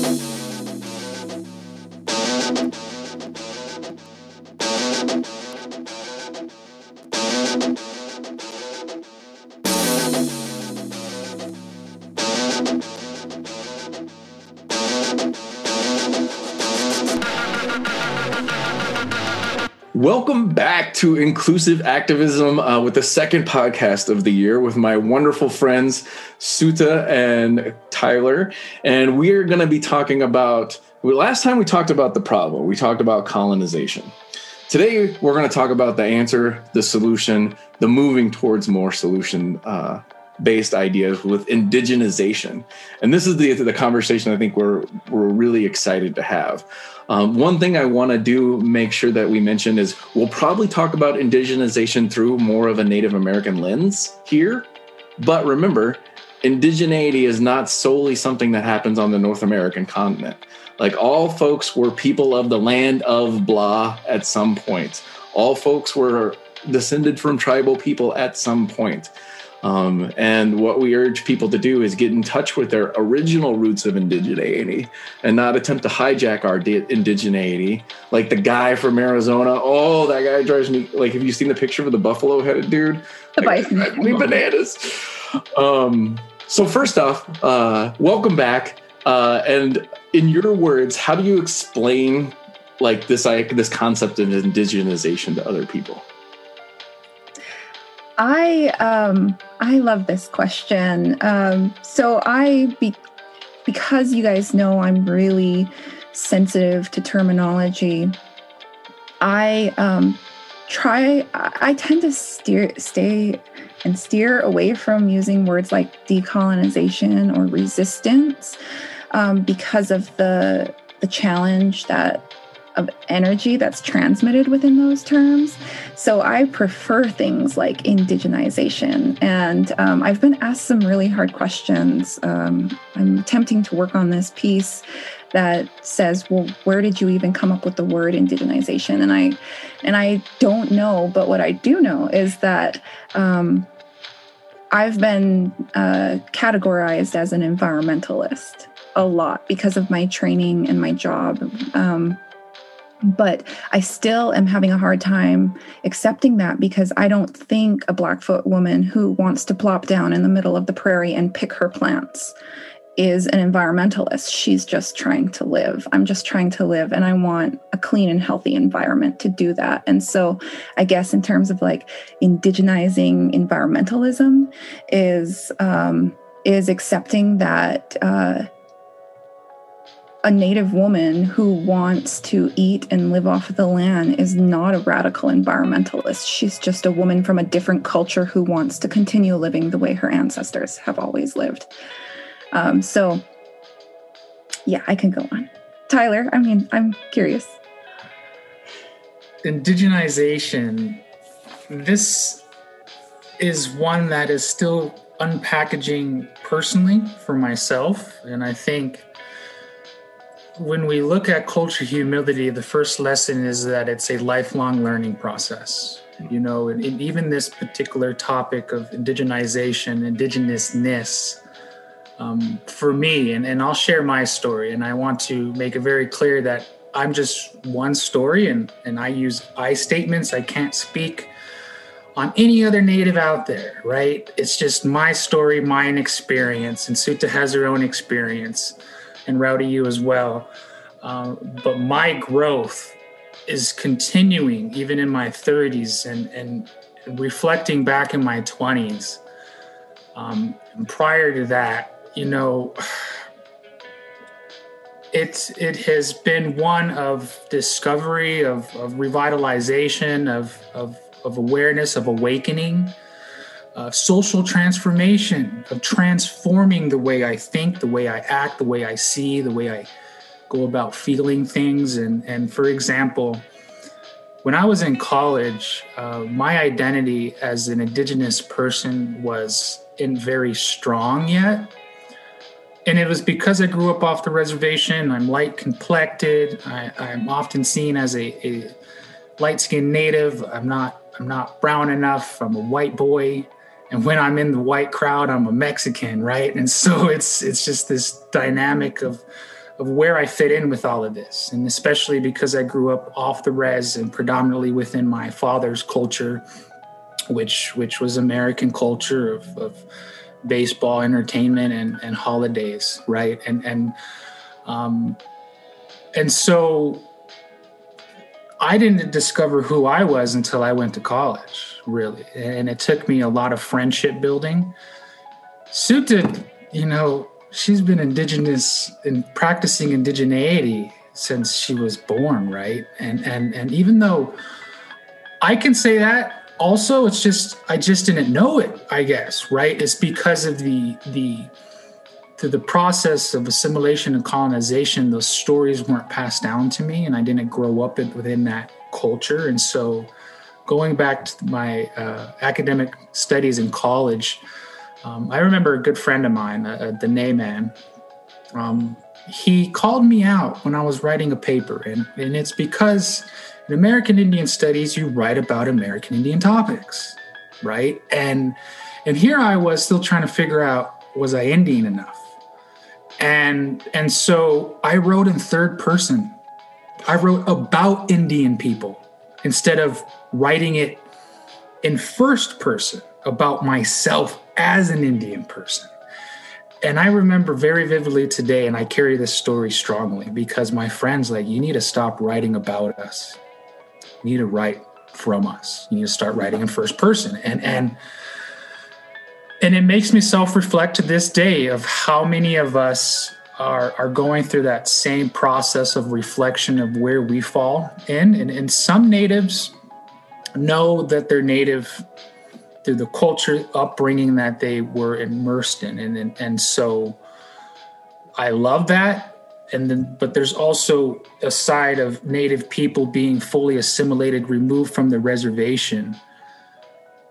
Thank Welcome back to Inclusive Activism uh, with the second podcast of the year with my wonderful friends, Suta and Tyler. And we are going to be talking about, well, last time we talked about the problem, we talked about colonization. Today, we're going to talk about the answer, the solution, the moving towards more solution uh, based ideas with indigenization. And this is the, the conversation I think we're, we're really excited to have. Um, one thing I want to do make sure that we mention is we'll probably talk about indigenization through more of a Native American lens here. But remember, indigeneity is not solely something that happens on the North American continent. Like all folks were people of the land of blah at some point. All folks were descended from tribal people at some point. Um, and what we urge people to do is get in touch with their original roots of indigeneity and not attempt to hijack our di- indigeneity. Like the guy from Arizona. Oh, that guy drives me like. Have you seen the picture of the buffalo headed dude? The bison. Me bananas. Um, so first off, uh, welcome back. Uh, and in your words, how do you explain like this like, this concept of indigenization to other people? I um I love this question. Um so I be because you guys know I'm really sensitive to terminology. I um try I tend to steer stay and steer away from using words like decolonization or resistance um, because of the the challenge that of energy that's transmitted within those terms. So I prefer things like indigenization. And um, I've been asked some really hard questions. Um, I'm attempting to work on this piece that says, well, where did you even come up with the word indigenization? And I and I don't know, but what I do know is that um, I've been uh, categorized as an environmentalist a lot because of my training and my job. Um, but I still am having a hard time accepting that because I don't think a Blackfoot woman who wants to plop down in the middle of the prairie and pick her plants is an environmentalist. She's just trying to live. I'm just trying to live, and I want a clean and healthy environment to do that. And so, I guess in terms of like indigenizing environmentalism, is um, is accepting that. Uh, a native woman who wants to eat and live off the land is not a radical environmentalist. She's just a woman from a different culture who wants to continue living the way her ancestors have always lived. Um, so, yeah, I can go on. Tyler, I mean, I'm curious. Indigenization, this is one that is still unpackaging personally for myself. And I think when we look at culture humility, the first lesson is that it's a lifelong learning process. You know, and, and even this particular topic of indigenization, indigenousness, um, for me, and, and I'll share my story, and I want to make it very clear that I'm just one story, and, and I use I statements. I can't speak on any other native out there, right? It's just my story, mine experience, and Suta has her own experience and Rowdy you as well. Um, but my growth is continuing even in my 30s and, and reflecting back in my 20s. Um, and prior to that, you know, it's it has been one of discovery, of, of revitalization, of, of, of awareness, of awakening uh, social transformation, of transforming the way I think, the way I act, the way I see, the way I go about feeling things. And, and for example, when I was in college, uh, my identity as an Indigenous person was in very strong yet. And it was because I grew up off the reservation. I'm light complected. I, am often seen as a, a light skinned native. I'm not. I'm not brown enough. I'm a white boy and when i'm in the white crowd i'm a mexican right and so it's it's just this dynamic of of where I fit in with all of this, and especially because I grew up off the res and predominantly within my father's culture, which which was American culture of, of baseball, entertainment, and and holidays, right? And and um, and so I didn't discover who I was until I went to college, really, and it took me a lot of friendship building. Suta, you know, she's been indigenous and practicing indigeneity since she was born, right? And and and even though I can say that, also it's just I just didn't know it, I guess, right? It's because of the the through the process of assimilation and colonization, those stories weren't passed down to me, and I didn't grow up within that culture. And so, going back to my uh, academic studies in college, um, I remember a good friend of mine, uh, uh the Nay Man. Um, he called me out when I was writing a paper, and, and it's because in American Indian Studies, you write about American Indian topics, right? And and here I was still trying to figure out was I Indian enough? And and so I wrote in third person. I wrote about Indian people instead of writing it in first person about myself as an Indian person. And I remember very vividly today, and I carry this story strongly because my friends like, you need to stop writing about us. You need to write from us. You need to start writing in first person. And and and it makes me self-reflect to this day of how many of us are are going through that same process of reflection of where we fall in. And, and some natives know that they're native through the culture upbringing that they were immersed in. And and, and so i love that. And then but there's also a side of native people being fully assimilated removed from the reservation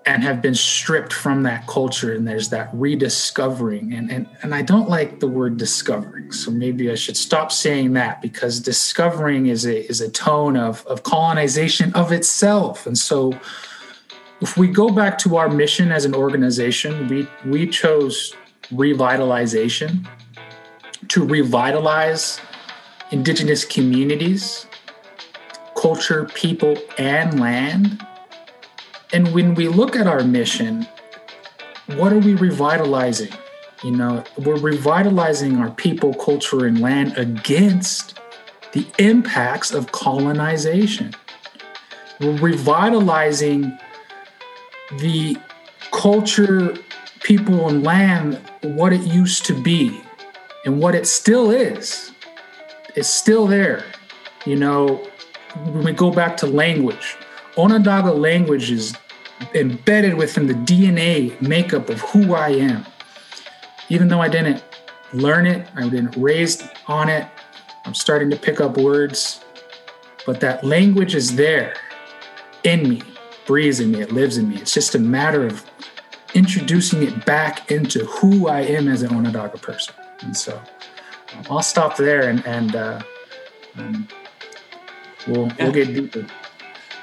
and have been stripped from that culture and there's that rediscovering and, and and i don't like the word discovering so maybe i should stop saying that because discovering is a is a tone of of colonization of itself and so if we go back to our mission as an organization, we we chose revitalization to revitalize indigenous communities, culture, people, and land. And when we look at our mission, what are we revitalizing? You know, we're revitalizing our people, culture, and land against the impacts of colonization. We're revitalizing the culture, people, and land what it used to be and what it still is. It's still there. You know, when we go back to language, Onondaga language is embedded within the DNA makeup of who I am. Even though I didn't learn it, I didn't raised on it, I'm starting to pick up words, but that language is there in me breathes in me, it lives in me. It's just a matter of introducing it back into who I am as an Onondaga person. And so um, I'll stop there and, and uh, um, we'll, we'll get deeper.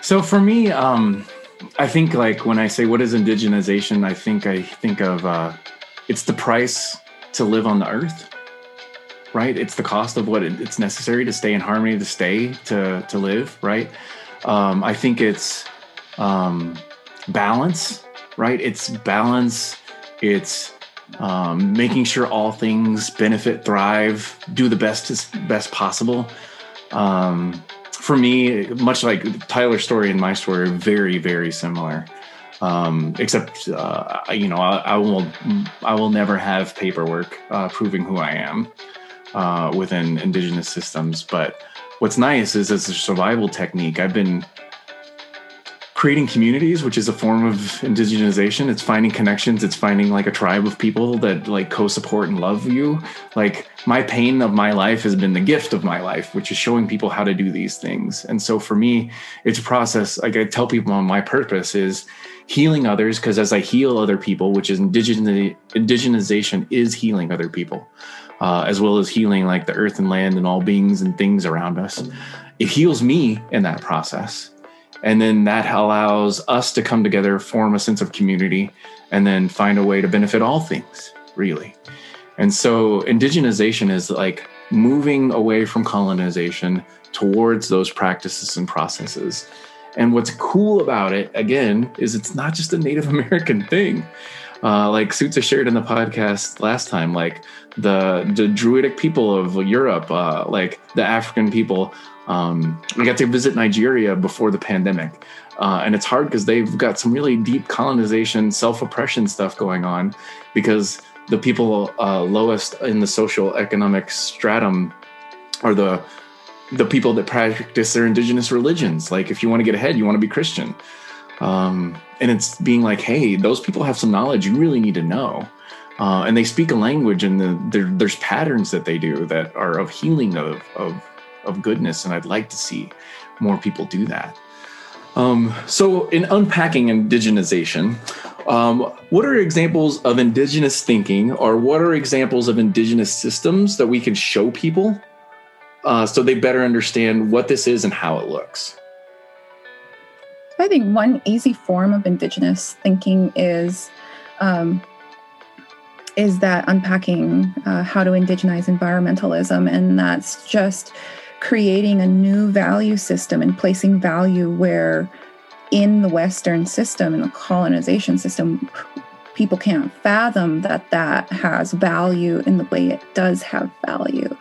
So for me, um, I think like when I say what is indigenization, I think I think of uh, it's the price to live on the earth, right? It's the cost of what it, it's necessary to stay in harmony, to stay, to to live, right? Um, I think it's um, balance, right? It's balance. It's um, making sure all things benefit, thrive, do the best as best possible. Um, for me, much like Tyler's story and my story, very very similar. Um, except uh, you know, I, I, will I will never have paperwork uh, proving who I am uh, within indigenous systems. But what's nice is as a survival technique, I've been creating communities which is a form of indigenization it's finding connections it's finding like a tribe of people that like co-support and love you. Like my pain of my life has been the gift of my life which is showing people how to do these things. And so for me it's a process like i tell people my purpose is healing others because as i heal other people which is indigen- indigenization is healing other people uh, as well as healing like the earth and land and all beings and things around us. It heals me in that process and then that allows us to come together form a sense of community and then find a way to benefit all things really and so indigenization is like moving away from colonization towards those practices and processes. And what's cool about it, again, is it's not just a Native American thing. Uh, like Suta shared in the podcast last time, like the the Druidic people of Europe, uh, like the African people. Um, I got to visit Nigeria before the pandemic, uh, and it's hard because they've got some really deep colonization, self oppression stuff going on, because the people uh, lowest in the social economic stratum are the the people that practice their indigenous religions. Like, if you want to get ahead, you want to be Christian. Um, and it's being like, hey, those people have some knowledge you really need to know. Uh, and they speak a language, and the, there's patterns that they do that are of healing of, of, of goodness. And I'd like to see more people do that. Um, so, in unpacking indigenization, um, what are examples of indigenous thinking, or what are examples of indigenous systems that we can show people uh, so they better understand what this is and how it looks? I think one easy form of indigenous thinking is um, is that unpacking uh, how to indigenize environmentalism, and that's just creating a new value system and placing value where in the Western system, in the colonization system, people can't fathom that that has value in the way it does have value.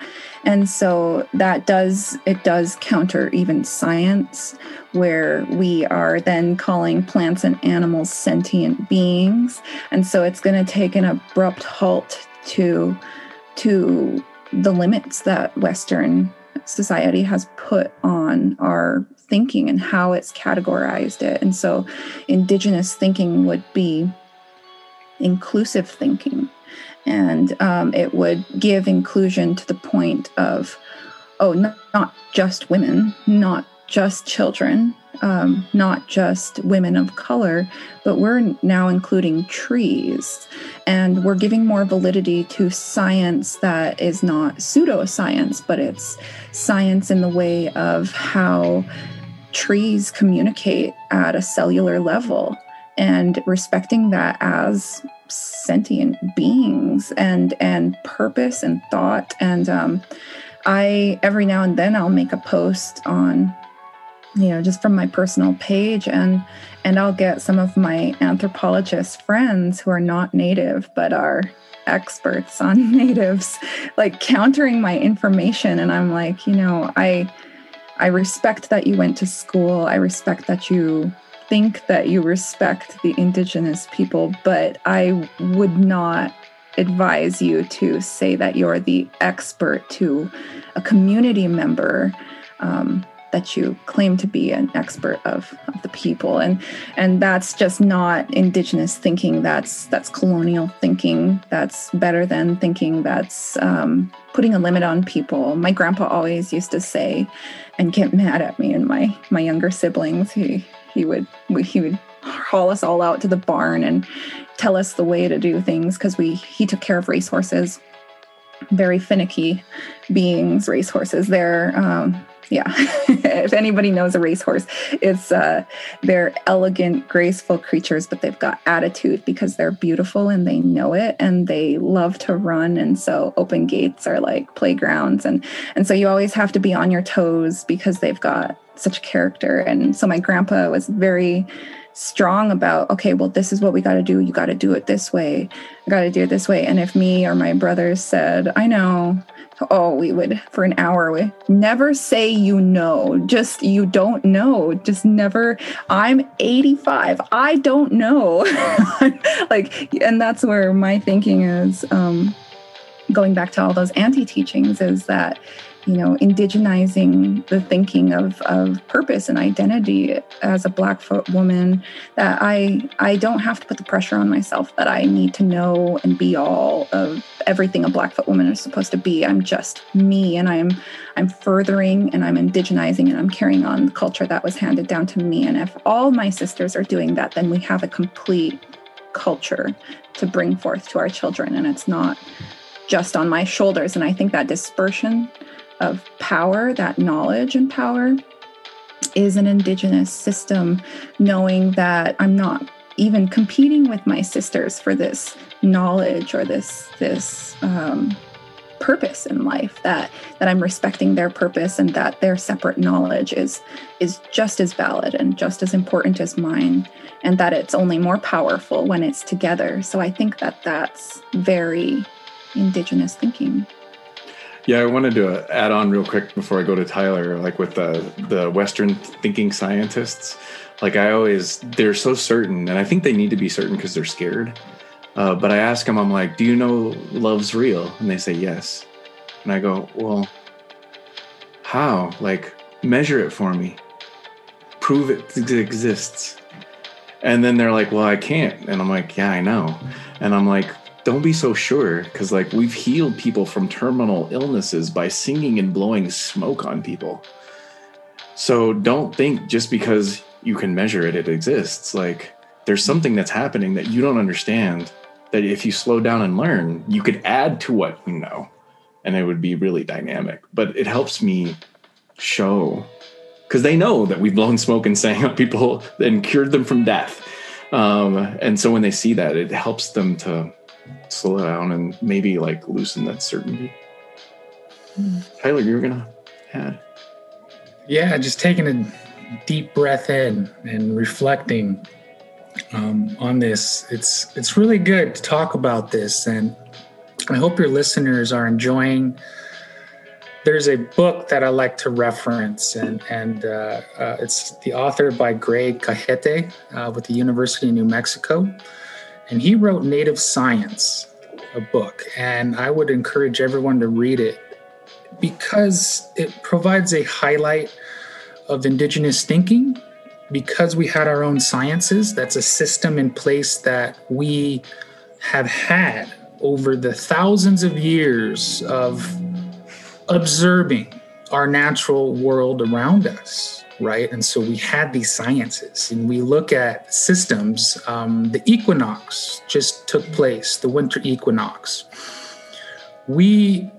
And so that does it does counter even science where we are then calling plants and animals sentient beings. And so it's going to take an abrupt halt to to the limits that western society has put on our thinking and how it's categorized it and so indigenous thinking would be inclusive thinking. And um, it would give inclusion to the point of, oh, not, not just women, not just children, um, not just women of color, but we're now including trees. And we're giving more validity to science that is not pseudoscience, but it's science in the way of how trees communicate at a cellular level and respecting that as sentient beings and and purpose and thought and um, i every now and then i'll make a post on you know just from my personal page and and i'll get some of my anthropologist friends who are not native but are experts on natives like countering my information and i'm like you know i i respect that you went to school. I respect that you think that you respect the indigenous people, but I would not advise you to say that you're the expert to a community member um, that you claim to be an expert of, of the people. And and that's just not indigenous thinking. That's that's colonial thinking. That's better than thinking that's um, putting a limit on people. My grandpa always used to say and get mad at me and my my younger siblings. He he would he would haul us all out to the barn and tell us the way to do things because we he took care of racehorses. Very finicky beings racehorses. They're um, yeah. If anybody knows a racehorse it's uh, they're elegant graceful creatures but they've got attitude because they're beautiful and they know it and they love to run. And so open gates are like playgrounds. And and so you always have to be on your toes because they've got such character. And so my grandpa was very strong about, okay, well, this is what we got to do. You got to do it this way. I got to do it this way. And if me or my brothers said, I know, oh, we would for an hour, we never say you know, just you don't know. Just never, I'm 85. I don't know. like, and that's where my thinking is um, going back to all those anti teachings is that you know, indigenizing the thinking of, of purpose and identity as a Blackfoot woman, that I I don't have to put the pressure on myself that I need to know and be all of everything a Blackfoot woman is supposed to be. I'm just me and I'm I'm furthering and I'm indigenizing and I'm carrying on the culture that was handed down to me. And if all my sisters are doing that, then we have a complete culture to bring forth to our children. And it's not just on my shoulders. And I think that dispersion of power, that knowledge and power, is an indigenous system, knowing that I'm not even competing with my sisters for this knowledge or this this um, purpose in life that that i'm respecting their purpose and that their separate knowledge is is just as valid and just as important as mine and that it's only more powerful when it's together. So i think that that's very indigenous thinking yeah, I wanted to add on real quick before I go to Tyler, like with the the Western thinking scientists. Like I always, they're so certain, and I think they need to be certain because they're scared. Uh, but I ask them, I'm like, "Do you know love's real?" And they say yes. And I go, "Well, how? Like, measure it for me. Prove it exists." And then they're like, "Well, I can't." And I'm like, "Yeah, I know." And I'm like, don't be so sure because like we've healed people from terminal illnesses by singing and blowing smoke on people. So don't think just because you can measure it it exists. Like there's something that's happening that you don't understand that if you slow down and learn you could add to what you know and it would be really dynamic. But it helps me show because they know that we've blown smoke and sang on people and cured them from death. Um, and so when they see that it helps them to slow down and maybe like loosen that certainty. Mm. Tyler, you were gonna add. Yeah, just taking a deep breath in and reflecting um, on this. It's it's really good to talk about this, and I hope your listeners are enjoying. There's a book that I like to reference, and and uh, uh, it's the author by Greg Cajete uh, with the University of New Mexico and he wrote Native Science, a book, and I would encourage everyone to read it because it provides a highlight of indigenous thinking. Because we had our own sciences, that's a system in place that we have had over the thousands of years of observing our natural world around us right? And so we had these sciences, and we look at systems. Um, the equinox just took place, the winter equinox. We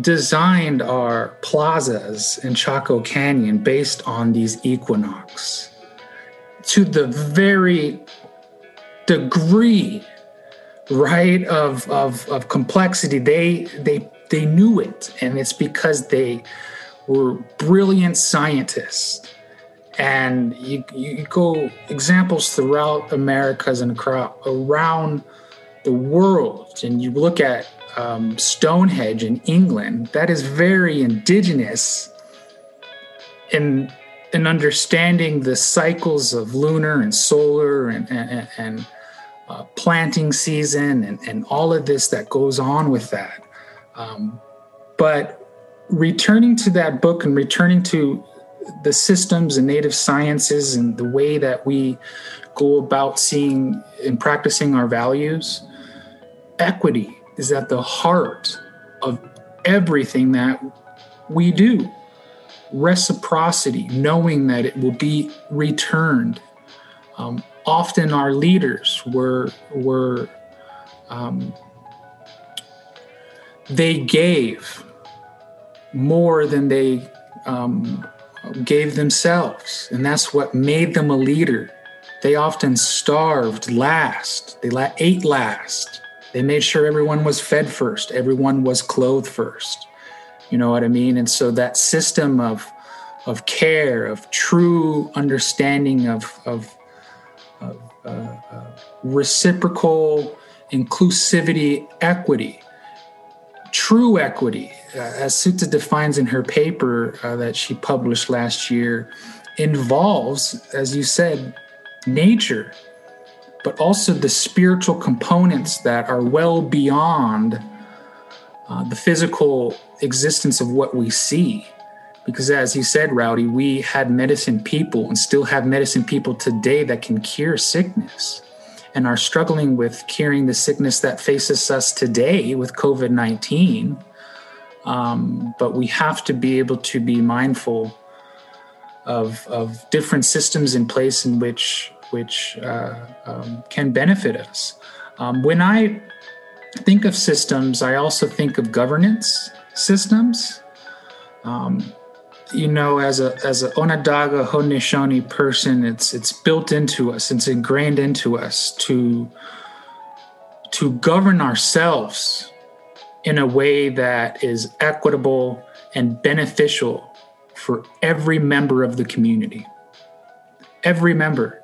designed our plazas in Chaco Canyon based on these equinox to the very degree right of, of, of complexity they they they knew it and it's because they were brilliant scientists. And you, you go examples throughout Americas and around the world, and you look at um, Stonehenge in England, that is very indigenous in in understanding the cycles of lunar and solar and and, and uh, planting season and, and all of this that goes on with that. Um, but returning to that book and returning to the systems and native sciences and the way that we go about seeing and practicing our values, equity is at the heart of everything that we do. Reciprocity, knowing that it will be returned. Um, often our leaders were were um, they gave more than they um, gave themselves. And that's what made them a leader. They often starved last, they la- ate last. They made sure everyone was fed first, everyone was clothed first. You know what I mean? And so that system of of care, of true understanding of, of, of uh, uh, reciprocal inclusivity, equity, true equity as Suta defines in her paper uh, that she published last year, involves, as you said, nature, but also the spiritual components that are well beyond uh, the physical existence of what we see. Because, as you said, Rowdy, we had medicine people and still have medicine people today that can cure sickness and are struggling with curing the sickness that faces us today with COVID 19 um, but we have to be able to be mindful of, of different systems in place in which which uh, um, can benefit us. Um, when I think of systems, I also think of governance systems. Um, you know, as a as a Onondaga Haudenosaunee person, it's it's built into us, it's ingrained into us to to govern ourselves in a way that is equitable and beneficial for every member of the community. Every member.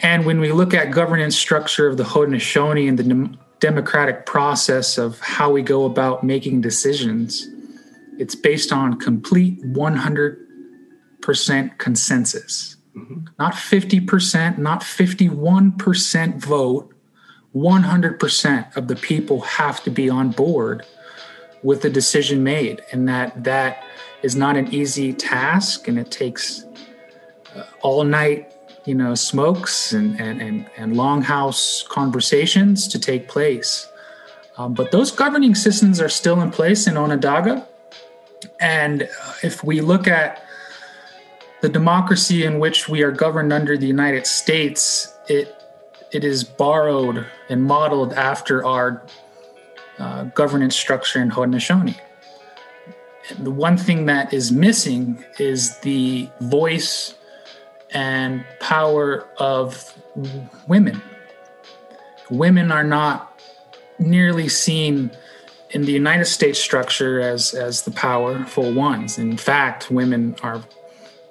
And when we look at governance structure of the Haudenosaunee and the democratic process of how we go about making decisions, it's based on complete 100% consensus. Mm-hmm. Not 50%, not 51% vote. 100% of the people have to be on board with the decision made and that that is not an easy task and it takes uh, all night you know smokes and and and, and longhouse conversations to take place. Um, but those governing systems are still in place in onondaga. And uh, if we look at the democracy in which we are governed under the united states it it is borrowed and modeled after our uh, governance structure in Haudenosaunee. The one thing that is missing is the voice and power of women. Women are not nearly seen in the United States structure as, as the powerful ones. In fact, women are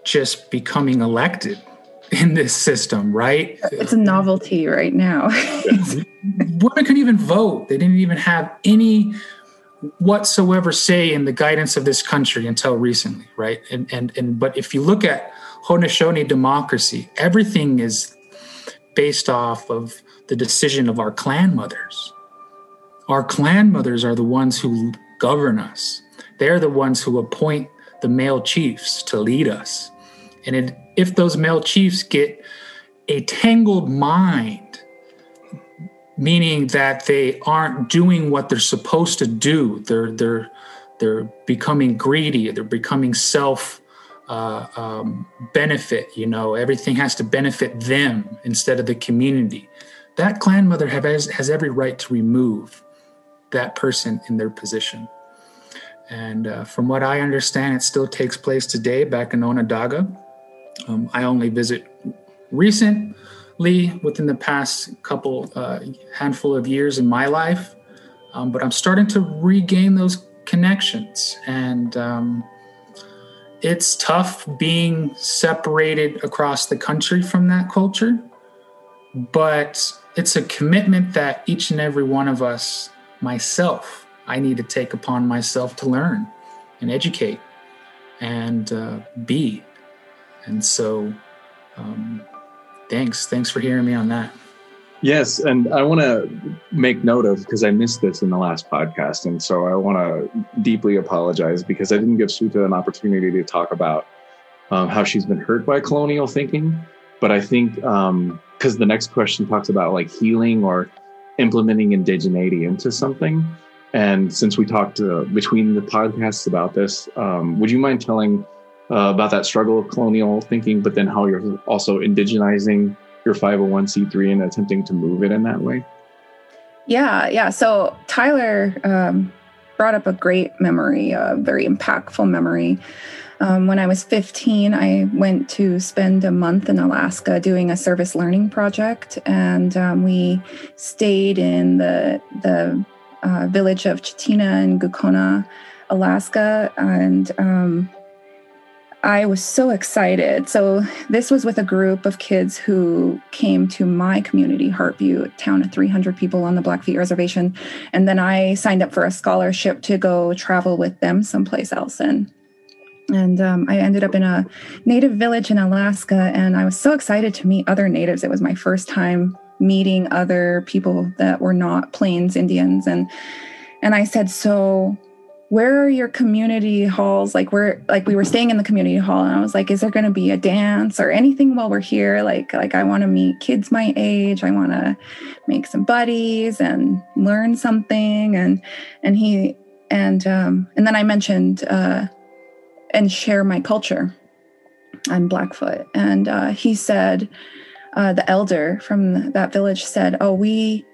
just becoming elected in this system, right? It's a novelty right now. Women couldn't even vote. They didn't even have any whatsoever say in the guidance of this country until recently, right? And and and but if you look at Haudenosaunee democracy, everything is based off of the decision of our clan mothers. Our clan mothers are the ones who govern us. They're the ones who appoint the male chiefs to lead us. And it, if those male chiefs get a tangled mind, meaning that they aren't doing what they're supposed to do, they're they're they're becoming greedy, they're becoming self uh, um, benefit. You know, everything has to benefit them instead of the community. That clan mother has has every right to remove that person in their position. And uh, from what I understand, it still takes place today back in Onondaga. Um, I only visit recently within the past couple uh, handful of years in my life, um, but I'm starting to regain those connections. And um, it's tough being separated across the country from that culture, but it's a commitment that each and every one of us, myself, I need to take upon myself to learn and educate and uh, be and so, um, thanks. Thanks for hearing me on that. Yes, and I want to make note of because I missed this in the last podcast, and so I want to deeply apologize because I didn't give Suta an opportunity to talk about um, how she's been hurt by colonial thinking. But I think because um, the next question talks about like healing or implementing indigeneity into something, and since we talked uh, between the podcasts about this, um, would you mind telling uh, about that struggle of colonial thinking, but then how you're also indigenizing your 501c3 and attempting to move it in that way? Yeah, yeah. So Tyler um, brought up a great memory, a very impactful memory. Um, when I was 15, I went to spend a month in Alaska doing a service learning project, and um, we stayed in the the uh, village of Chitina in Gakona, Alaska, and um, I was so excited. So, this was with a group of kids who came to my community, Heart Butte, town of 300 people on the Blackfeet Reservation. And then I signed up for a scholarship to go travel with them someplace else. And, and um, I ended up in a native village in Alaska. And I was so excited to meet other natives. It was my first time meeting other people that were not Plains Indians. And, and I said, So, where are your community halls? Like we're like we were staying in the community hall and i was like is there going to be a dance or anything while we're here? Like like i want to meet kids my age. I want to make some buddies and learn something. And and he and um and then i mentioned uh and share my culture. I'm blackfoot. And uh he said uh the elder from that village said oh we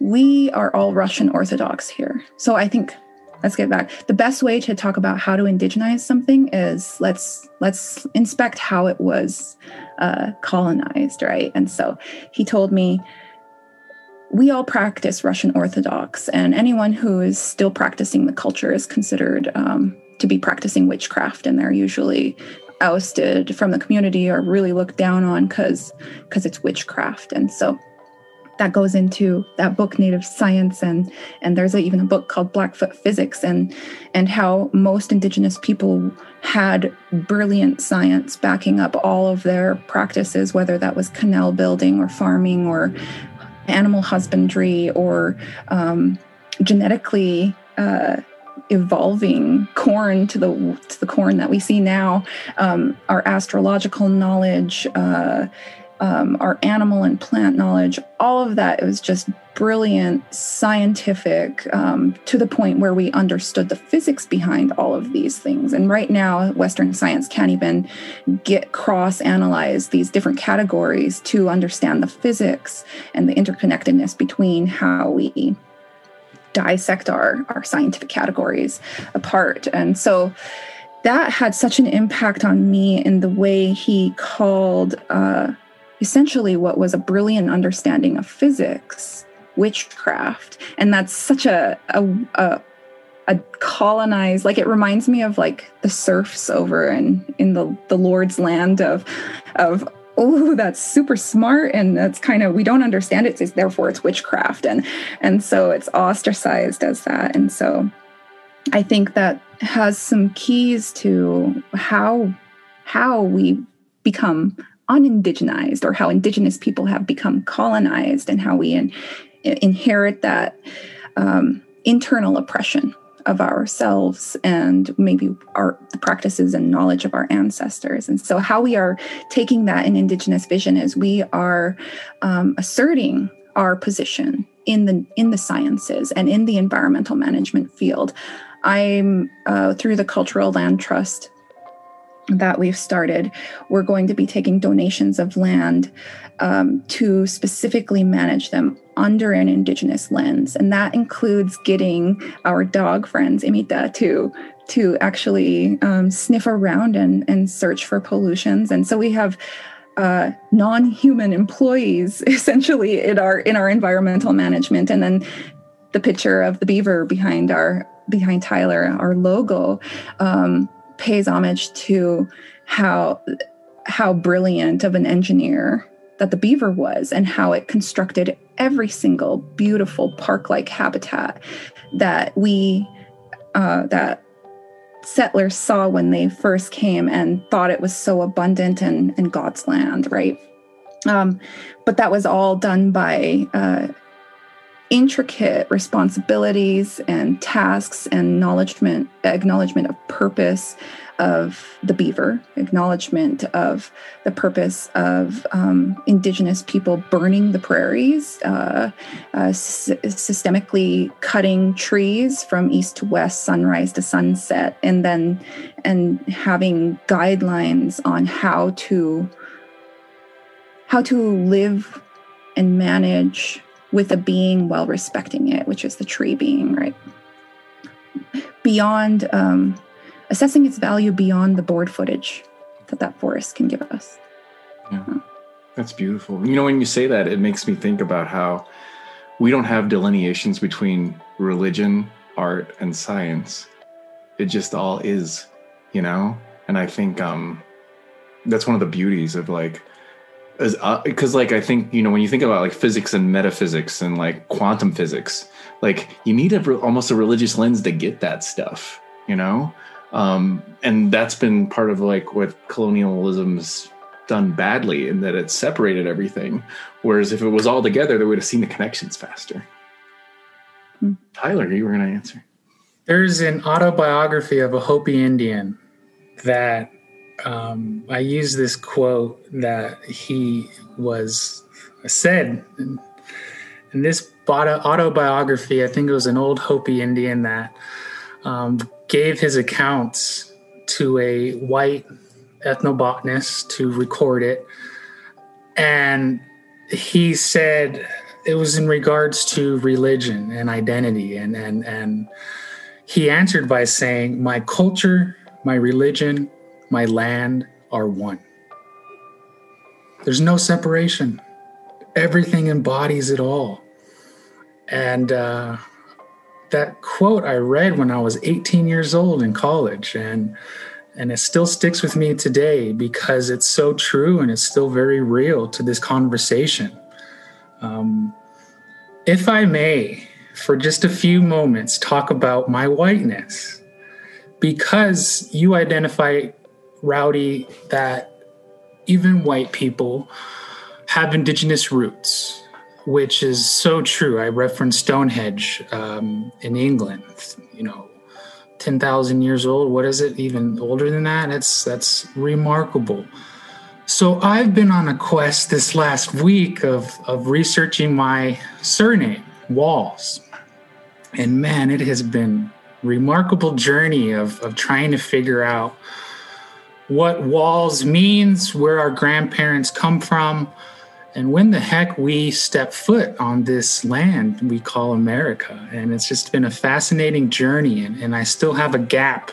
we are all russian orthodox here. So i think let's get back the best way to talk about how to indigenize something is let's let's inspect how it was uh, colonized right and so he told me we all practice Russian Orthodox, and anyone who is still practicing the culture is considered um, to be practicing witchcraft, and they're usually ousted from the community or really looked down on because because it's witchcraft. And so that goes into that book native science and and there's a, even a book called blackfoot physics and and how most indigenous people had brilliant science backing up all of their practices whether that was canal building or farming or animal husbandry or um, genetically uh, evolving corn to the to the corn that we see now um, our astrological knowledge uh, um, our animal and plant knowledge, all of that. It was just brilliant, scientific, um, to the point where we understood the physics behind all of these things. And right now, Western science can't even get cross analyze these different categories to understand the physics and the interconnectedness between how we dissect our, our scientific categories apart. And so, that had such an impact on me in the way he called uh, essentially what was a brilliant understanding of physics, witchcraft, and that's such a a, a, a colonized like it reminds me of like the serfs over in in the the Lord's land of of oh that's super smart and that's kind of we don't understand it so therefore it's witchcraft and and so it's ostracized as that and so i think that has some keys to how how we become unindigenized or how indigenous people have become colonized and how we in, inherit that um, internal oppression of ourselves and maybe our the practices and knowledge of our ancestors. And so how we are taking that in indigenous vision is we are um, asserting our position in the in the sciences and in the environmental management field. I'm uh, through the cultural land trust that we've started, we're going to be taking donations of land um, to specifically manage them under an Indigenous lens. And that includes getting our dog friends, Imita, to to actually um, sniff around and, and search for pollutions. And so we have uh, non-human employees essentially in our in our environmental management. And then the picture of the beaver behind our behind Tyler, our logo. Um, pays homage to how how brilliant of an engineer that the beaver was and how it constructed every single beautiful park-like habitat that we uh, that settlers saw when they first came and thought it was so abundant and, and God's land, right? Um, but that was all done by uh, intricate responsibilities and tasks and acknowledgement acknowledgement of purpose of the beaver acknowledgement of the purpose of um, indigenous people burning the prairies uh, uh, systemically cutting trees from east to west sunrise to sunset and then and having guidelines on how to how to live and manage with a being while respecting it, which is the tree being, right? Beyond um, assessing its value beyond the board footage that that forest can give us. Yeah, that's beautiful. You know, when you say that, it makes me think about how we don't have delineations between religion, art, and science. It just all is, you know? And I think um, that's one of the beauties of like because uh, like I think you know when you think about like physics and metaphysics and like quantum physics, like you need a almost a religious lens to get that stuff, you know. Um, and that's been part of like what colonialism's done badly in that it separated everything. Whereas if it was all together, they would have seen the connections faster. Hmm. Tyler, you were going to answer. There's an autobiography of a Hopi Indian that um, I use this quote that he was said in, in this autobiography. I think it was an old Hopi Indian that um, gave his accounts to a white ethnobotanist to record it. And he said it was in regards to religion and identity. And, and, and he answered by saying, My culture, my religion, my land are one. There's no separation. Everything embodies it all. And uh, that quote I read when I was 18 years old in college, and and it still sticks with me today because it's so true and it's still very real to this conversation. Um, if I may, for just a few moments, talk about my whiteness, because you identify, Rowdy, that even white people have indigenous roots, which is so true. I referenced Stonehenge um, in England, you know, 10,000 years old. What is it? Even older than that? That's, that's remarkable. So I've been on a quest this last week of, of researching my surname, Walls. And man, it has been remarkable journey of, of trying to figure out what walls means, where our grandparents come from, and when the heck we step foot on this land we call America. And it's just been a fascinating journey. And, and I still have a gap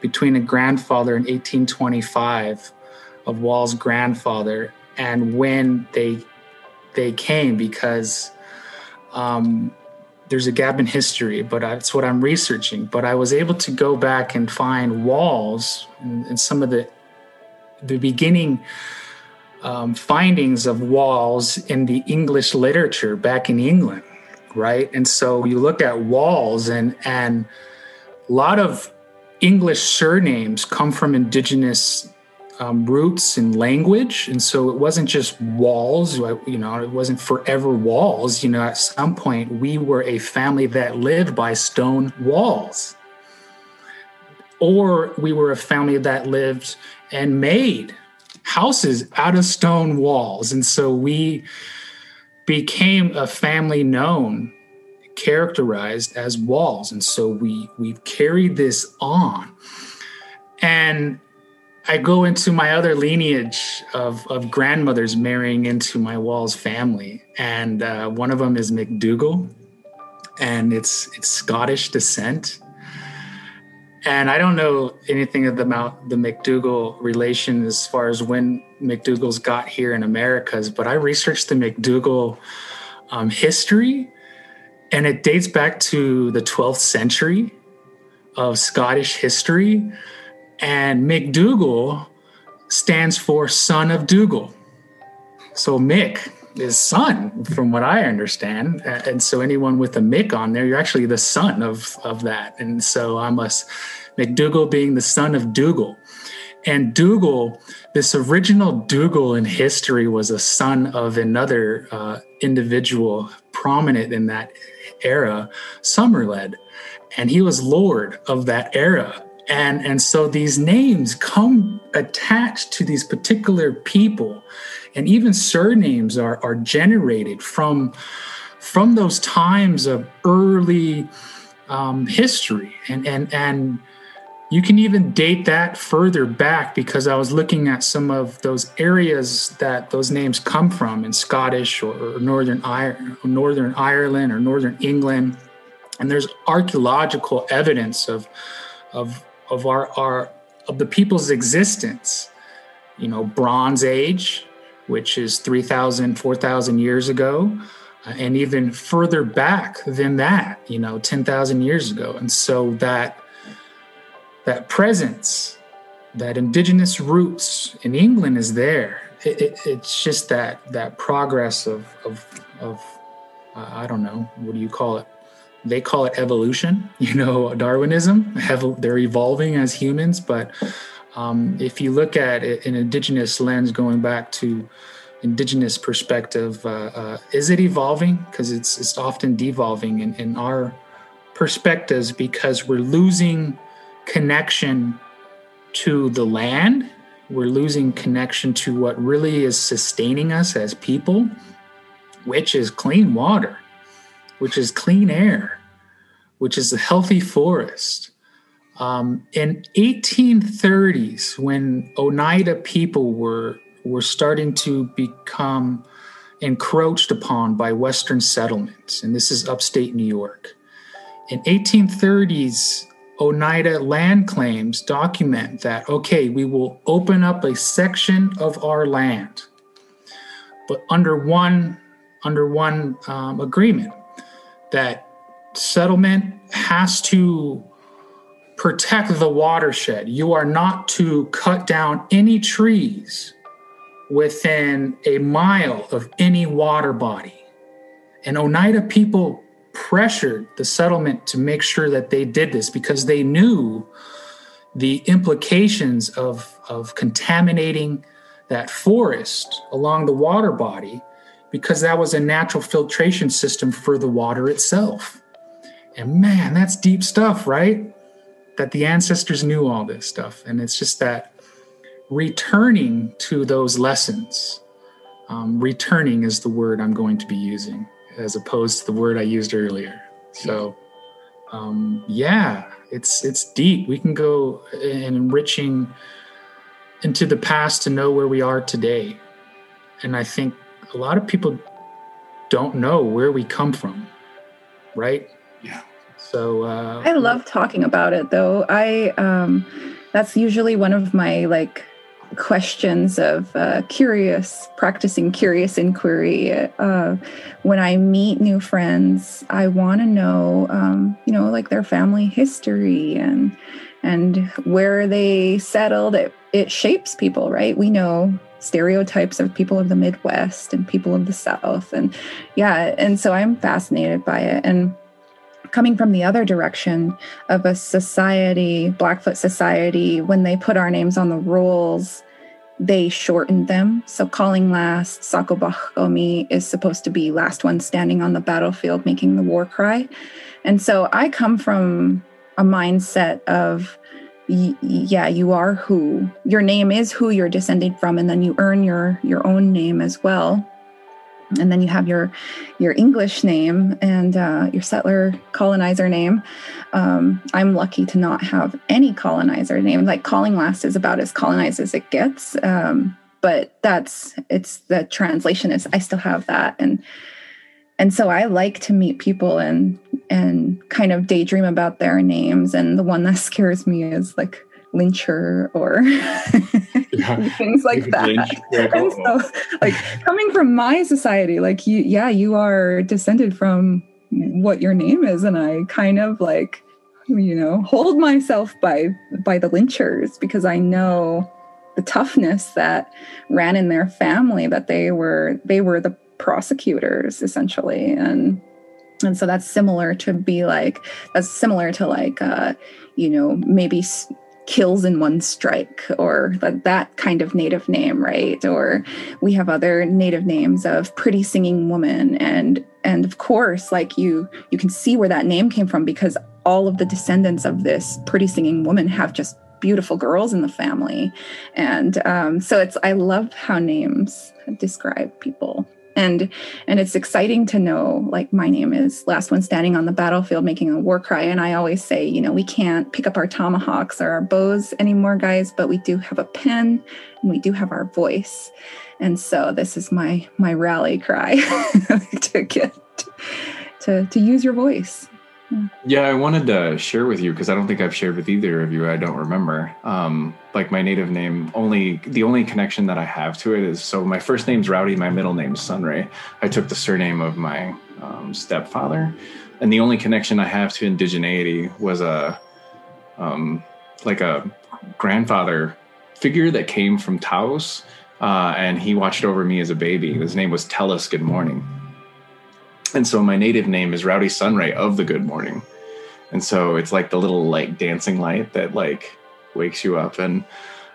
between a grandfather in 1825 of Wall's grandfather and when they they came because um, there's a gap in history, but it's what I'm researching. But I was able to go back and find walls and, some of the the beginning um, findings of walls in the English literature back in England, right? And so you look at walls, and and a lot of English surnames come from indigenous um, roots and language, and so it wasn't just walls. You know, it wasn't forever walls. You know, at some point we were a family that lived by stone walls, or we were a family that lived and made houses out of stone walls, and so we became a family known characterized as walls and so we we've carried this on and I go into my other lineage of, of grandmothers marrying into my Walls family, and uh, one of them is McDougall, and it's it's Scottish descent. And I don't know anything about the McDougall relation as far as when McDougall's got here in Americas, but I researched the McDougall um, history, and it dates back to the 12th century of Scottish history and McDougal stands for son of Dougal. So Mick is son, from what I understand. And so anyone with a Mick on there, you're actually the son of, of that. And so I'm a McDougall being the son of Dougal. And Dougal, this original Dougal in history was a son of another uh, individual prominent in that era, Somerled. And he was lord of that era and and so these names come attached to these particular people and even surnames are are generated from from those times of early um, history and and and you can even date that further back because I was looking at some of those areas that those names come from in Scottish or, or Northern, Northern Ireland or Northern England. And there's archaeological evidence of, of of our, our of the people's existence. You know bronze age which is 3000 4000 years ago uh, and even further back than that you know 10000 years ago. And so that that presence that indigenous roots in england is there. It, it, it's just that that progress of of of uh, i don't know what do you call it they call it evolution, you know, Darwinism. They're evolving as humans, but um, if you look at it, an indigenous lens, going back to indigenous perspective, uh, uh, is it evolving? Because it's it's often devolving in, in our perspectives because we're losing connection to the land. We're losing connection to what really is sustaining us as people, which is clean water which is clean air, which is a healthy forest. Um, in 1830s, when Oneida people were were starting to become encroached upon by Western settlements, and this is upstate New York. In 1830s, Oneida land claims document that okay, we will open up a section of our land, but under one under one um, agreement that settlement has to protect the watershed. You are not to cut down any trees within a mile of any water body. And Oneida people pressured the settlement to make sure that they did this because they knew the implications of, of contaminating that forest along the water body because that was a natural filtration system for the water itself. And man, that's deep stuff, right? That the ancestors knew all this stuff. And it's just that returning to those lessons. Um, returning is the word I'm going to be using as opposed to the word I used earlier. So, um, yeah, it's it's deep. We can go in enriching into the past to know where we are today, and I think a lot of people don't know where we come from, right? Yeah. So uh, I love talking about it, though. I um, that's usually one of my like questions of uh, curious, practicing curious inquiry. Uh, when I meet new friends, I want to know, um, you know, like their family history and and where they settled. It it shapes people, right? We know stereotypes of people of the Midwest and people of the South, and yeah, and so I'm fascinated by it and coming from the other direction of a society, Blackfoot society, when they put our names on the rolls, they shortened them. So calling last, Sakobakomi is supposed to be last one standing on the battlefield making the war cry. And so I come from a mindset of yeah, you are who your name is who you're descended from, and then you earn your your own name as well and then you have your your English name and uh, your settler colonizer name. Um, I'm lucky to not have any colonizer name. Like calling last is about as colonized as it gets. Um, but that's it's the translation is I still have that and and so I like to meet people and and kind of daydream about their names. And the one that scares me is like lyncher or yeah. things like that. and so, like coming from my society, like you, yeah, you are descended from what your name is, and I kind of like, you know, hold myself by by the lynchers because I know the toughness that ran in their family that they were they were the prosecutors essentially. And and so that's similar to be like that's similar to like uh you know maybe kills in one strike or that, that kind of native name right? Or we have other native names of pretty singing woman. And and of course like you you can see where that name came from because all of the descendants of this pretty singing woman have just beautiful girls in the family. And um, so it's i love how names describe people and and it's exciting to know like my name is last one standing on the battlefield making a war cry. And i always say you know we can't pick up our tomahawks or our bows anymore guys but we do have a pen and we do have our voice. And so this is my my rally cry to get to to use your voice yeah, I wanted to share with you because I don't think I've shared with either of you. I don't remember. Um, like my native name, only the only connection that I have to it is so my first name's Rowdy, my middle name's Sunray. I took the surname of my um, stepfather, and the only connection I have to indigeneity was a um, like a grandfather figure that came from Taos, uh, and he watched over me as a baby. His name was Tellus Good Morning and so my native name is Rowdy Sunray of the Good Morning. And so it's like the little like dancing light that like wakes you up. And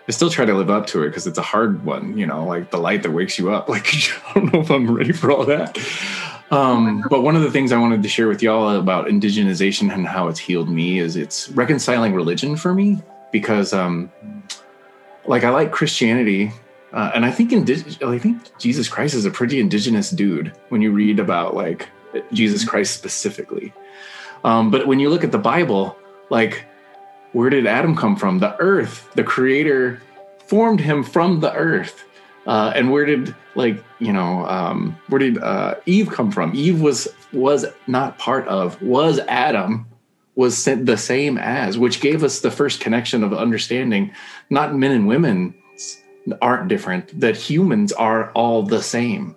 I still try to live up to it because it's a hard one, you know, like the light that wakes you up. Like I don't know if I'm ready for all that. Um, but one of the things I wanted to share with y'all about indigenization and how it's healed me is it's reconciling religion for me because um like I like Christianity uh, and I think indig- I think Jesus Christ is a pretty indigenous dude when you read about like Jesus Christ specifically. Um, but when you look at the Bible, like where did Adam come from? The earth. The Creator formed him from the earth. Uh, and where did like you know um, where did uh, Eve come from? Eve was was not part of was Adam was sent the same as, which gave us the first connection of understanding not men and women aren't different, that humans are all the same.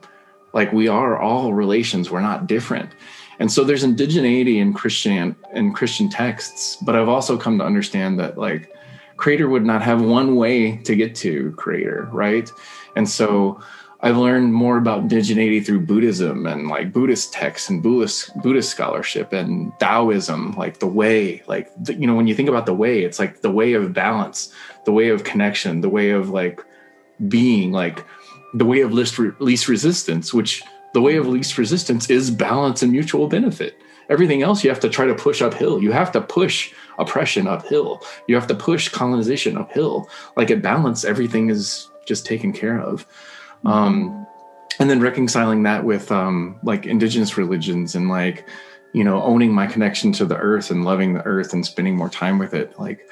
Like we are all relations, we're not different. And so there's indigeneity in Christian in Christian texts, but I've also come to understand that like creator would not have one way to get to creator, right? And so I've learned more about indigeneity through Buddhism and like Buddhist texts and Buddhist Buddhist scholarship and Taoism, like the way, like the, you know, when you think about the way, it's like the way of balance, the way of connection, the way of like being, like the way of least, least resistance, which the way of least resistance is balance and mutual benefit. Everything else you have to try to push uphill. You have to push oppression uphill. You have to push colonization uphill. Like at balance, everything is just taken care of. Um, and then reconciling that with um, like indigenous religions and like, you know, owning my connection to the earth and loving the earth and spending more time with it. Like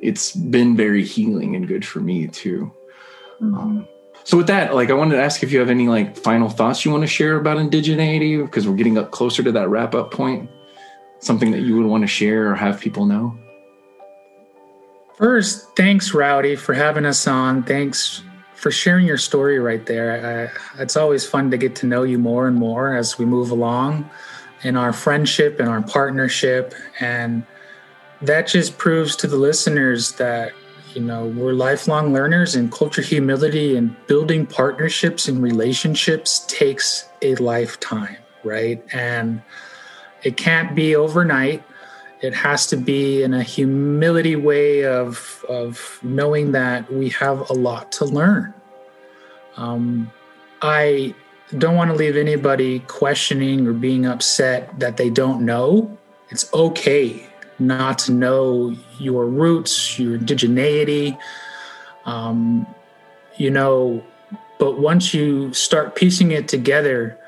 it's been very healing and good for me too. Um, so with that, like I wanted to ask if you have any like final thoughts you want to share about indigeneity because we're getting up closer to that wrap up point. Something that you would want to share or have people know. First, thanks Rowdy for having us on. Thanks for sharing your story right there. I, it's always fun to get to know you more and more as we move along in our friendship and our partnership and that just proves to the listeners that you know, we're lifelong learners and culture humility and building partnerships and relationships takes a lifetime, right? And it can't be overnight. It has to be in a humility way of, of knowing that we have a lot to learn. Um, I don't want to leave anybody questioning or being upset that they don't know. It's okay not to know your roots, your indigeneity. Um, you know, but once you start piecing it together,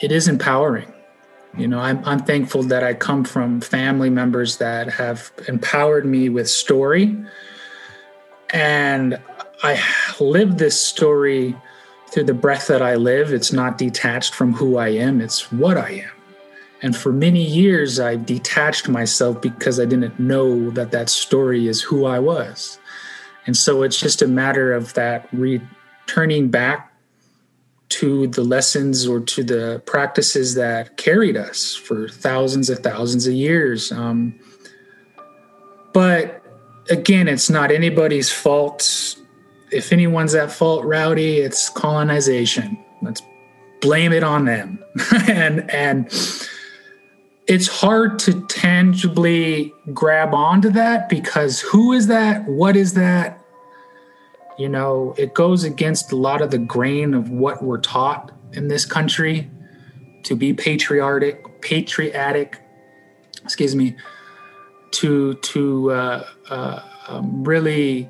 it is empowering. You know, I'm, I'm thankful that I come from family members that have empowered me with story. And I live this story through the breath that I live. It's not detached from who I am, it's what I am. And for many years, I detached myself because I didn't know that that story is who I was. And so it's just a matter of that returning back to the lessons or to the practices that carried us for thousands of thousands of years. Um, but again, it's not anybody's fault. If anyone's at fault, Rowdy, it's colonization. Let's blame it on them. and and it's hard to tangibly grab onto that because who is that? What is that? You know, it goes against a lot of the grain of what we're taught in this country to be patriotic, patriotic, excuse me, to to uh, uh, um, really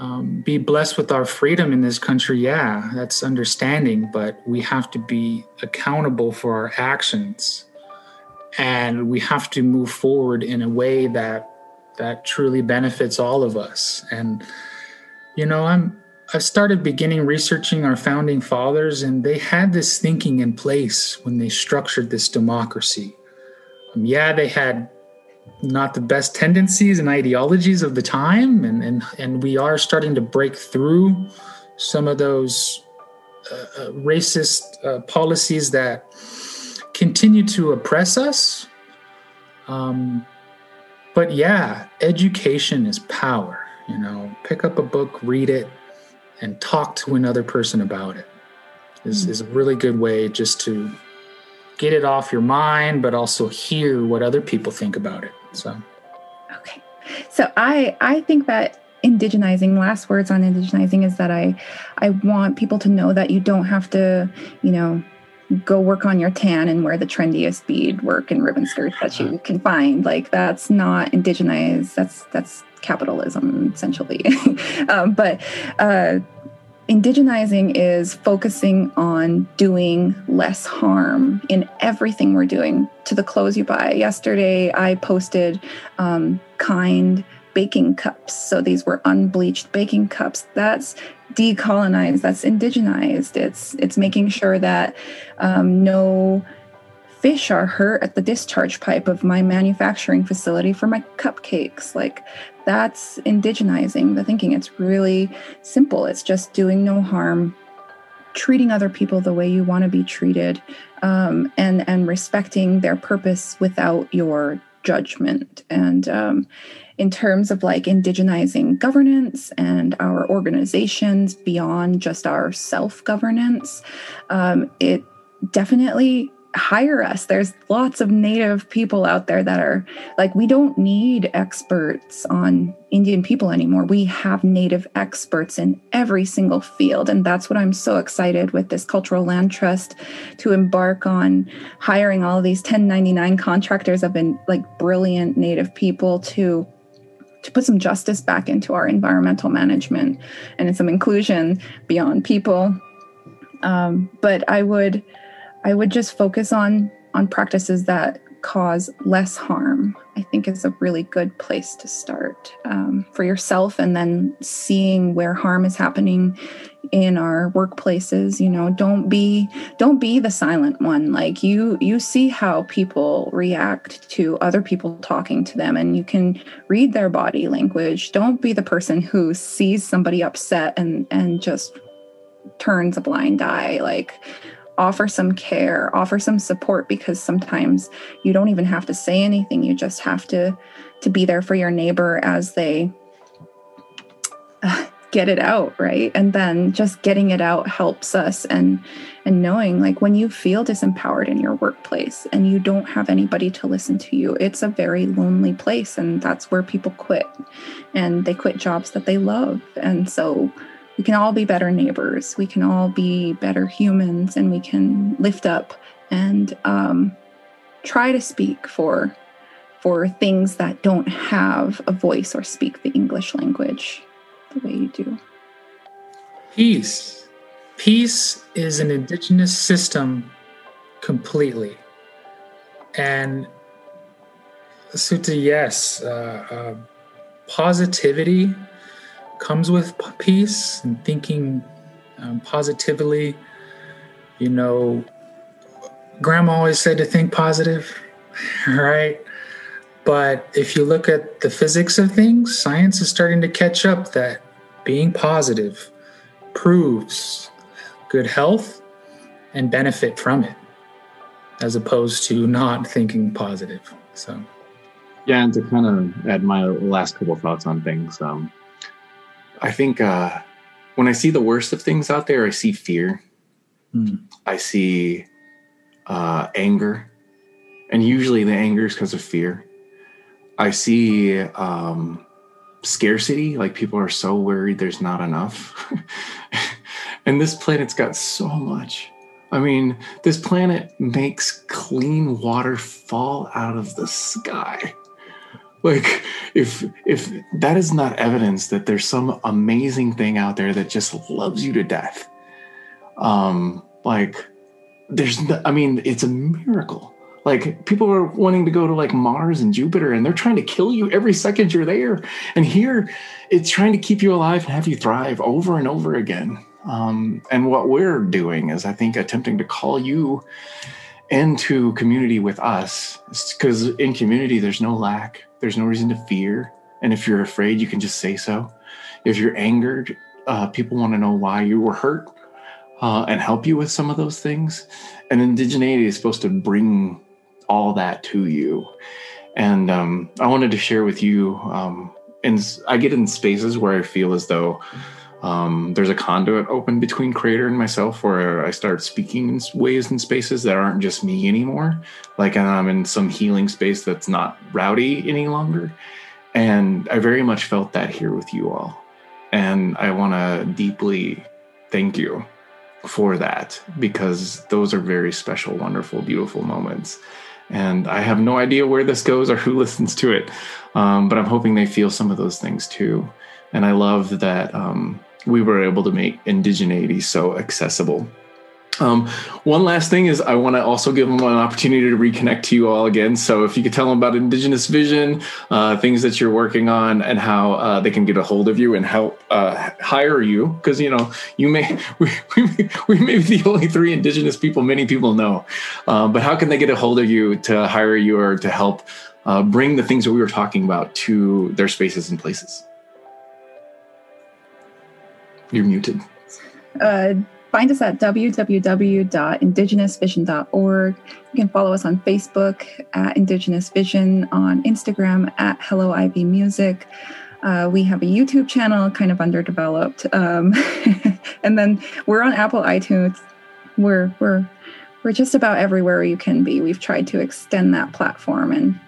um, be blessed with our freedom in this country. Yeah, that's understanding, but we have to be accountable for our actions and we have to move forward in a way that that truly benefits all of us. And you know i'm i started beginning researching our founding fathers and they had this thinking in place when they structured this democracy. Um, yeah they had not the best tendencies and ideologies of the time and and, and we are starting to break through some of those uh, uh, racist uh, policies that continue to oppress us. Um, but yeah, education is power. You know, pick up a book, read it, and talk to another person about it. Is, mm. is a really good way just to get it off your mind, but also hear what other people think about it. So, okay. So I I think that indigenizing last words on indigenizing is that i i want people to know that you don't have to you know go work on your tan and wear the trendiest bead work and ribbon skirts that you can find. Like that's not indigenized. That's that's capitalism essentially. Um, but uh, indigenizing is focusing on doing less harm in everything we're doing. To the clothes you buy. Yesterday i posted um, kind baking cups. So these were unbleached baking cups. That's decolonized. That's indigenized. It's it's making sure that um, no fish are hurt at the discharge pipe of my manufacturing facility for my cupcakes. Like that's indigenizing the thinking. It's really simple. It's just doing no harm treating other people the way you want to be treated um, and and respecting their purpose without your judgment. And um, in terms of like indigenizing governance and our organizations beyond just our self governance, um, it definitely hire us. There's lots of native people out there that are like, we don't need experts on Indian people anymore. We have native experts in every single field. And that's what I'm so excited with this Cultural Land Trust to embark on hiring all these 1099 contractors have been like brilliant native people to to put some justice back into our environmental management and some inclusion beyond people. Um, but I would I would just focus on on practices that cause less harm. I think is a really good place to start um, for yourself, and then seeing where harm is happening in our workplaces. You know, don't be don't be the silent one. Like you you see how people react to other people talking to them, and you can read their body language. Don't be the person who sees somebody upset and and just turns a blind eye. Like offer some care, offer some support because sometimes you don't even have to say anything. You just have to to be there for your neighbor as they get it out, right? And then just getting it out helps us and and knowing like when you feel disempowered in your workplace and you don't have anybody to listen to you, it's a very lonely place and that's where people quit. And they quit jobs that they love. And so we can all be better neighbors. We can all be better humans and we can lift up and um, try to speak for for things that don't have a voice or speak the english language the way you do. Peace. Peace is an indigenous system completely. And Suta, yes uh, uh, positivity comes with peace and thinking um, positively. You know, grandma always said to think positive, right? But if you look at the physics of things, science is starting to catch up that being positive proves good health and benefit from it, as opposed to not thinking positive. So, yeah, and to kind of add my last couple thoughts on things, um, I think uh, when I see the worst of things out there, I see fear. Mm. I see uh, anger, and usually the anger is because of fear. I see um, scarcity, like people are so worried there's not enough. and this planet's got so much. I mean, this planet makes clean water fall out of the sky like if if that is not evidence that there's some amazing thing out there that just loves you to death um like there's no, i mean it's a miracle. Like people are wanting to go to like mars and jupiter and they're trying to kill you every second you're there. And here it's trying to keep you alive and have you thrive over and over again. Um, and what we're doing is i think attempting to call you into community with us. Because in community there's no lack there's no reason to fear. And if you're afraid, you can just say so. If you're angered, uh, people want to know why you were hurt uh, and help you with some of those things. And indigeneity is supposed to bring all that to you. And um, I wanted to share with you. Um, and I get in spaces where I feel as though um, there's a conduit open between creator and myself where I start speaking in ways and spaces that aren't just me anymore. Like I'm in some healing space that's not rowdy any longer. And I very much felt that here with you all. And I want to deeply thank you for that because those are very special, wonderful, beautiful moments. And I have no idea where this goes or who listens to it, um, but I'm hoping they feel some of those things too. And I love that um, we were able to make indigeneity so accessible. Um, one last thing is I want to also give them an opportunity to reconnect to you all again. So if you could tell them about Indigenous Vision, uh, things that you're working on, and how uh, they can get a hold of you and help uh, hire you, because you know you may we, we, we, may be the only three Indigenous people many people know, um, but how can they get a hold of you to hire you or to help uh, bring the things that we were talking about to their spaces and places? You're muted. Uh, find us at www.indigenousvision.org. You can follow us on Facebook at Indigenous Vision, on Instagram at Hello Ivy Music. Uh, we have a YouTube channel, kind of underdeveloped, um, and then we're on Apple iTunes. We're we're we're just about everywhere you can be. We've tried to extend that platform and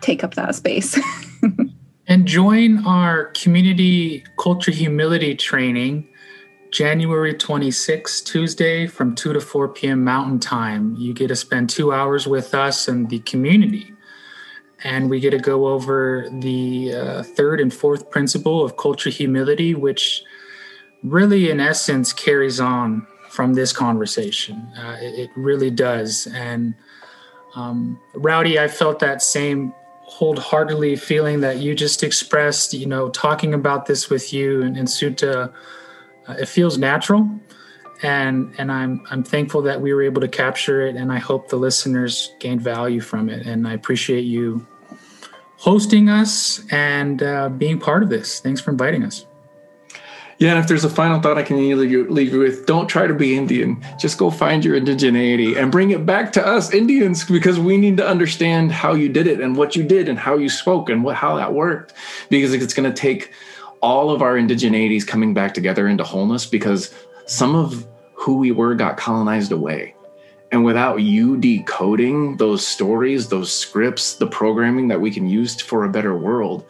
take up that space. and join our community culture humility training January 26th, Tuesday from 2 to 4 p.m. Mountain Time. You get to spend two hours with us and the community. And we get to go over the uh, third and fourth principle of culture humility, which really, in essence, carries on from this conversation. Uh, it, it, really does. And um, Rowdy, I felt that same wholeheartedly feeling that you just expressed, you know, talking about this with you and, and Suta uh, it feels natural, and and I'm I'm thankful that we were able to capture it, and I hope the listeners gained value from it. And I appreciate you hosting us and uh, being part of this. Thanks for inviting us. Yeah, and if there's a final thought I can leave you, with, don't try to be Indian. Just go find your indigeneity and bring it back to us Indians because we need to understand how you did it and what you did and how you spoke and what how that worked because it's going to take all of our indigeneities coming back together into wholeness because some of who we were got colonized away. And without you decoding those stories, those scripts, the programming that we can use for a better world,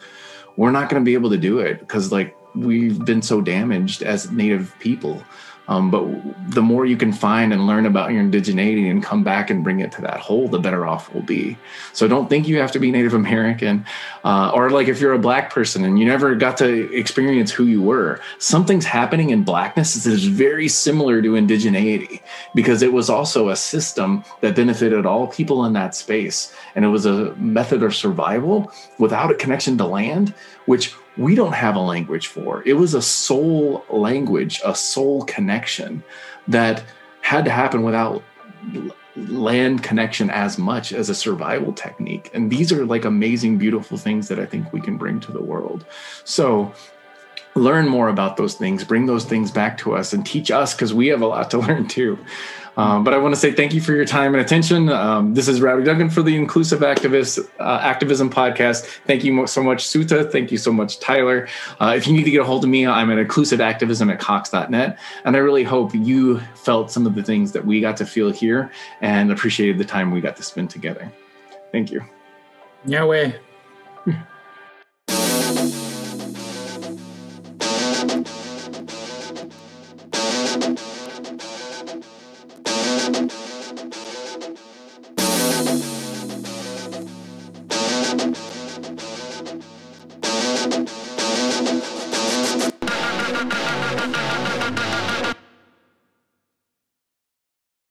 we're not going to be able to do it because, like, we've been so damaged as Native people. Um, but the more you can find and learn about your indigeneity and come back and bring it to that whole, the better off we'll be. So don't think you have to be Native American, uh, or like if you're a black person and you never got to experience who you were. Something's happening in blackness that is very similar to indigeneity because it was also a system that benefited all people in that space, and it was a method of survival without a connection to land, which we don't have a language for. It was a soul language, a soul connection that had to happen without land connection as much as a survival technique. And these are like amazing, beautiful things that I think we can bring to the world. So learn more about those things, bring those things back to us, and teach us because we have a lot to learn too. Um, but I want to say thank you for your time and attention. Um, this is Rowdy Duggan for the Inclusive Activist uh, Activism Podcast. Thank you so much, Suta. Thank you so much, Tyler. Uh, if you need to get a hold of me, I'm at inclusiveactivism at cox.net. And I really hope you felt some of the things that we got to feel here and appreciated the time we got to spend together. Thank you. Yeah, way.